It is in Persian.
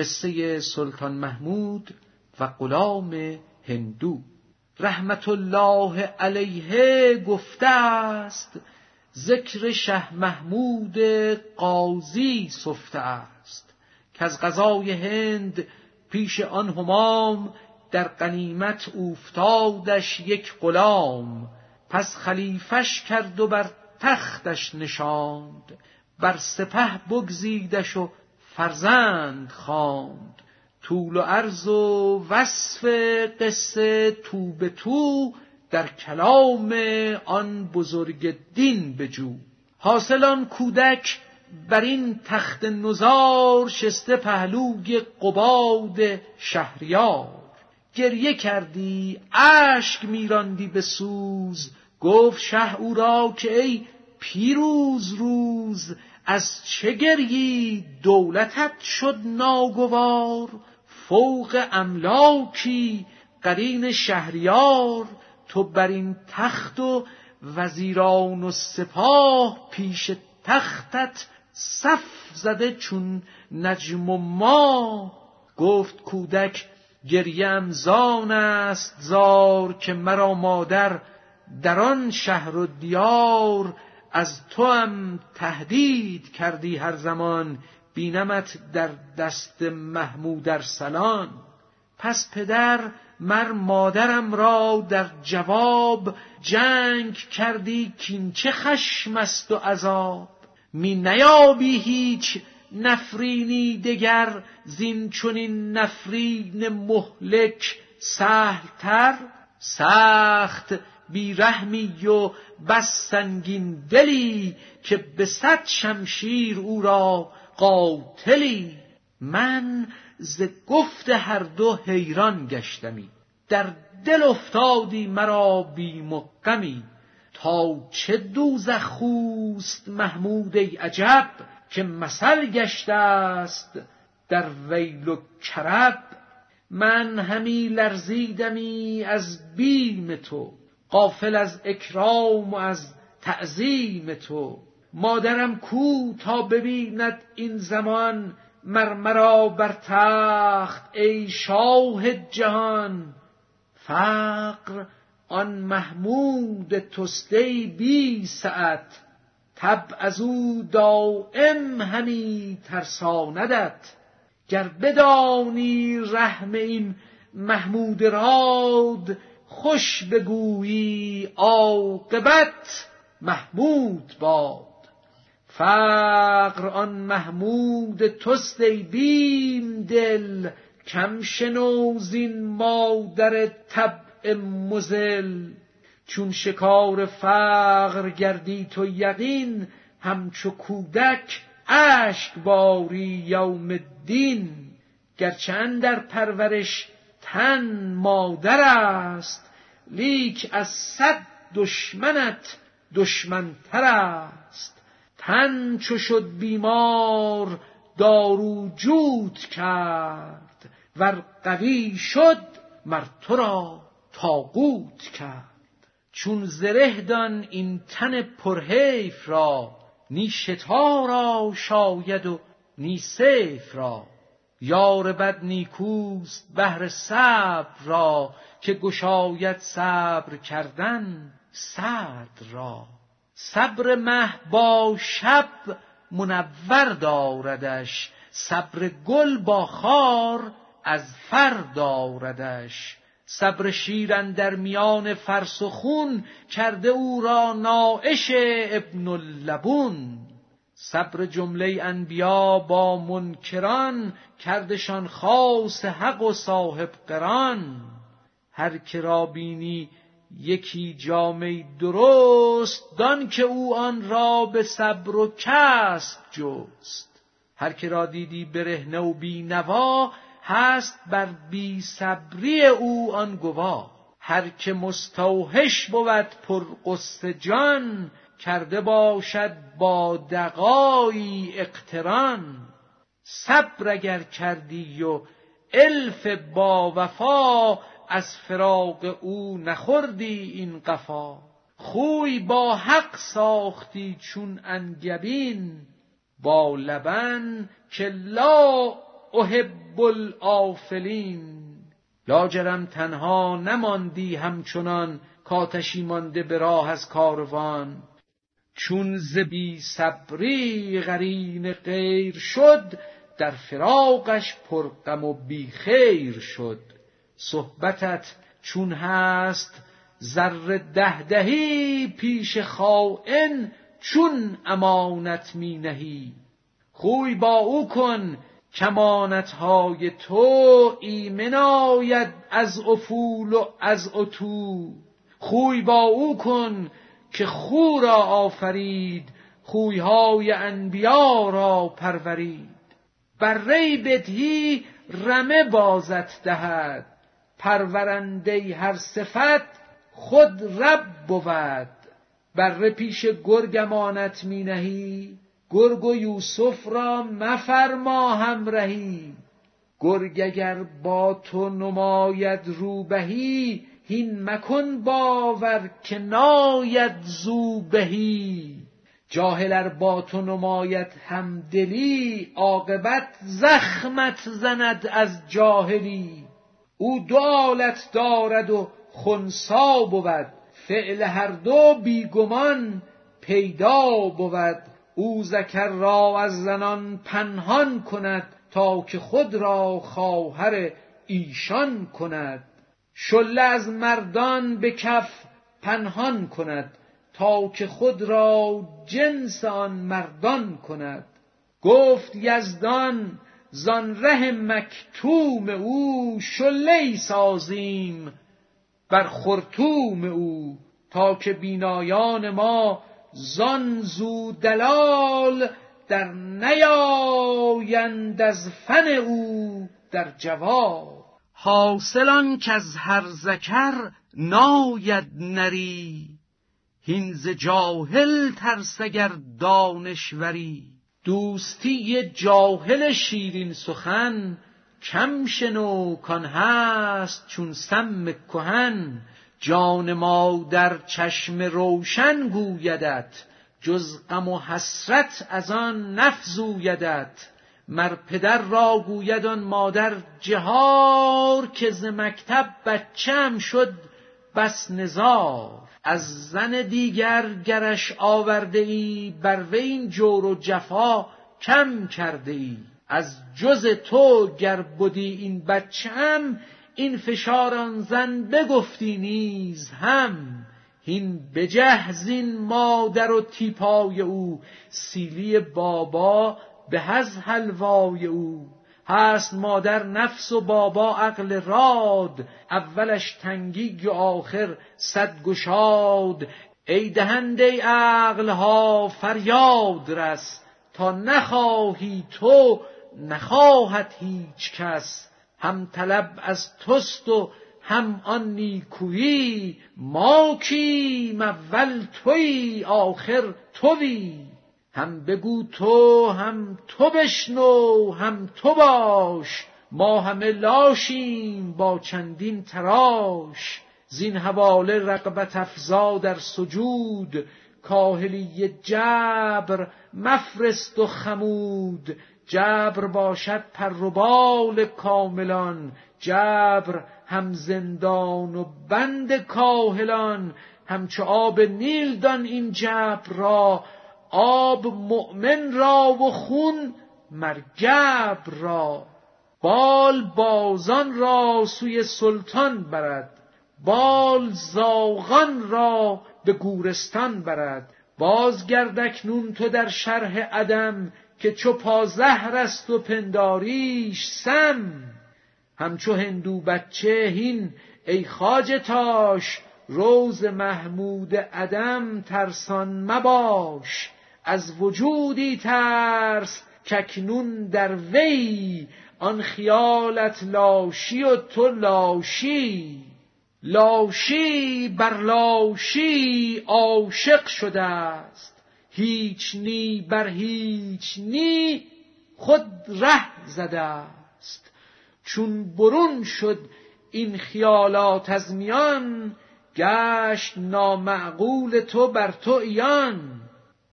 قصه سلطان محمود و غلام هندو. رحمت الله علیه گفته است ذکر شه محمود قاضی سفته است. که از غذای هند پیش آن همام در قنیمت افتادش یک غلام پس خلیفش کرد و بر تختش نشاند. بر سپه بگزیدش و فرزند خواند. طول و عرض و وصف قصه تو به تو در کلام آن بزرگ دین بجو. حاصل آن کودک بر این تخت نزار شسته پهلوی قباد شهریار. گریه کردی اشک میراندی به سوز. گفت شه او را که ای پیروز روز از چه گریی دولتت شد ناگوار؟ فوق املاکی قرین شهریار تو بر این تخت و وزیران و سپاه پیش تختت صف زده چون نجم و ما گفت کودک گریم زان است زار که مرا مادر در آن شهر و دیار از تو هم تهدید کردی هر زمان بینمت در دست محمود ارسلان. پس پدر مر مادرم را در جواب جنگ کردی کین چه خشم است و عذاب. می نیابی هیچ نفرینی دگر زین چونین نفرین مهلک سهلتر. سخت بیرحمی و بس سنگین دلی که به صد شمشیر او را قاتلی. من ز گفت هر دو حیران گشتمی. در دل افتادی مرا بی مقمی تا چه دوزخ خوست محمود ای عجب که مثل گشته است در ویل و کرب. من همی لرزیدمی از بیم تو. قافل از اکرام و از تعظیم تو. مادرم کو تا ببیند این زمان مرمرا بر تخت ای شاه جهان. فقر آن محمود تستی بی سعت تب از او دائم همی ترساندت. گر بدانی رحم این محمود راد خوش بگویی عاقبت محمود باد. فقر آن محمود توست ای بیم دل کم شنو زین مادر طبع مزل. چون شکار فقر گردی تو یقین همچو کودک اشک باری یوم الدین. گرچه در پرورش تن مادر است لیک از صد دشمنت دشمنتر است. تن چو شد بیمار دارو جود کرد ور قوی شد مر تو را تاقوت کرد. چون زره دان این تن پرحیف را نی شتا را شاید و نی سیف را. یار بد نیکوست بهر صبر را که گشاید صبر کردن صدر را. صبر مه با شب منور داردش صبر گل با خار از فر داردش. صبر شیرن در میان فرس و خون کرده او را ناعش ابن اللبون. صبر جمله انبیا با منکران کردشان خاص حق و صاحب قران. هر که را بینی یکی جامه درست دان که او آن را به صبر و کسب جست. هر که را دیدی برهنه و بینوا هست بر بی صبری او آن گواه هر که مستوحش بود پر جان کرده باشد با دقایی اقتران. صبر اگر کردی و الف با وفا از فراق او نخوردی این قفا. خوی با حق ساختی چون انگبین با لبن که لا احب الافلین لاجرم تنها نماندی همچنان کاتشی مانده به راه از کاروان. چون زبی صبری غرین غیر شد در فراقش پرغم و بی خیر شد. صحبتت چون هست زر ده دهی پیش خائن چون امانت می نهی. خوی با او کن کمانتهای تو ایمن آید از افول و از اتو. خوی با او کن که خو را آفرید خویهای انبیا را پرورید. بر ری بدهی رمه بازت دهد پرورنده هر صفت خود رب بود. بر پیش گرگ امانت می نهی گرگ و یوسف را مفرما همرهی گرگ اگر با تو نماید روبهی هین مکن باور که ناید زوبهی جاهل با تو نماید همدلی عاقبت زخمت زند از جاهلی. او دو دارد و خونسا بود فعل هر دو بیگمان پیدا بود. او زکر را از زنان پنهان کند تا که خود را خواهر ایشان کند. شله از مردان به کف پنهان کند تا که خود را جنس آن مردان کند. گفت یزدان زان ره مکتوم او شله سازیم بر خرطوم او تا که بینایان ما زان زو دلال در نیایند از فن او در جواب حاصلان که از هر زکر ناید نری هینز جاهل ترسگر دانشوری. دوستی جاهل شیرین سخن کم شنو کان هست چون سم کهن. جان ما در چشم روشن گویدت جز غم و حسرت از آن نفزویدت. مر پدر را گوید آن مادر جهار که ز مکتب بچم شد بس نزار. از زن دیگر گرش آورده ای بر وی این جور و جفا کم کرده ای از جز تو گر بودی این بچم این فشاران زن بگفتی نیز هم. هین بجهزین مادر و تیپای او سیلی بابا به از حلوای او. هست مادر نفس و بابا عقل راد. اولش تنگی و آخر صد گشاد. ای دهنده عقلها فریاد رس. تا نخواهی تو نخواهد هیچ کس. هم طلب از توست و هم آن نیکویی. ما کیم اول توی آخر توی. هم بگو تو هم تو بشنو هم تو باش. ما همه لاشیم با چندین تراش. زین حواله رقبت افزا در سجود. کاهلی جبر مفرست و خمود. جبر باشد پر کاملان. جبر هم زندان و بند کاهلان. همچو آب نیل دان این جبر را. آب مؤمن را و خون مرگبر را. بال بازان را سوی سلطان برد. بال زاغان را به گورستان برد. بازگرد اکنون تو در شرح عدم که چو پازهر است و پنداریش سم. همچو هندو بچه هین ای خاج تاش روز محمود عدم ترسان مباش. از وجودی ترس ککنون در وی آن خیالت لاشی و تو لاشی. لاشی بر لاشی عاشق شده است. هیچ نی بر هیچ نی خود ره زده است. چون برون شد این خیالات از میان گشت نامعقول تو بر تو ایان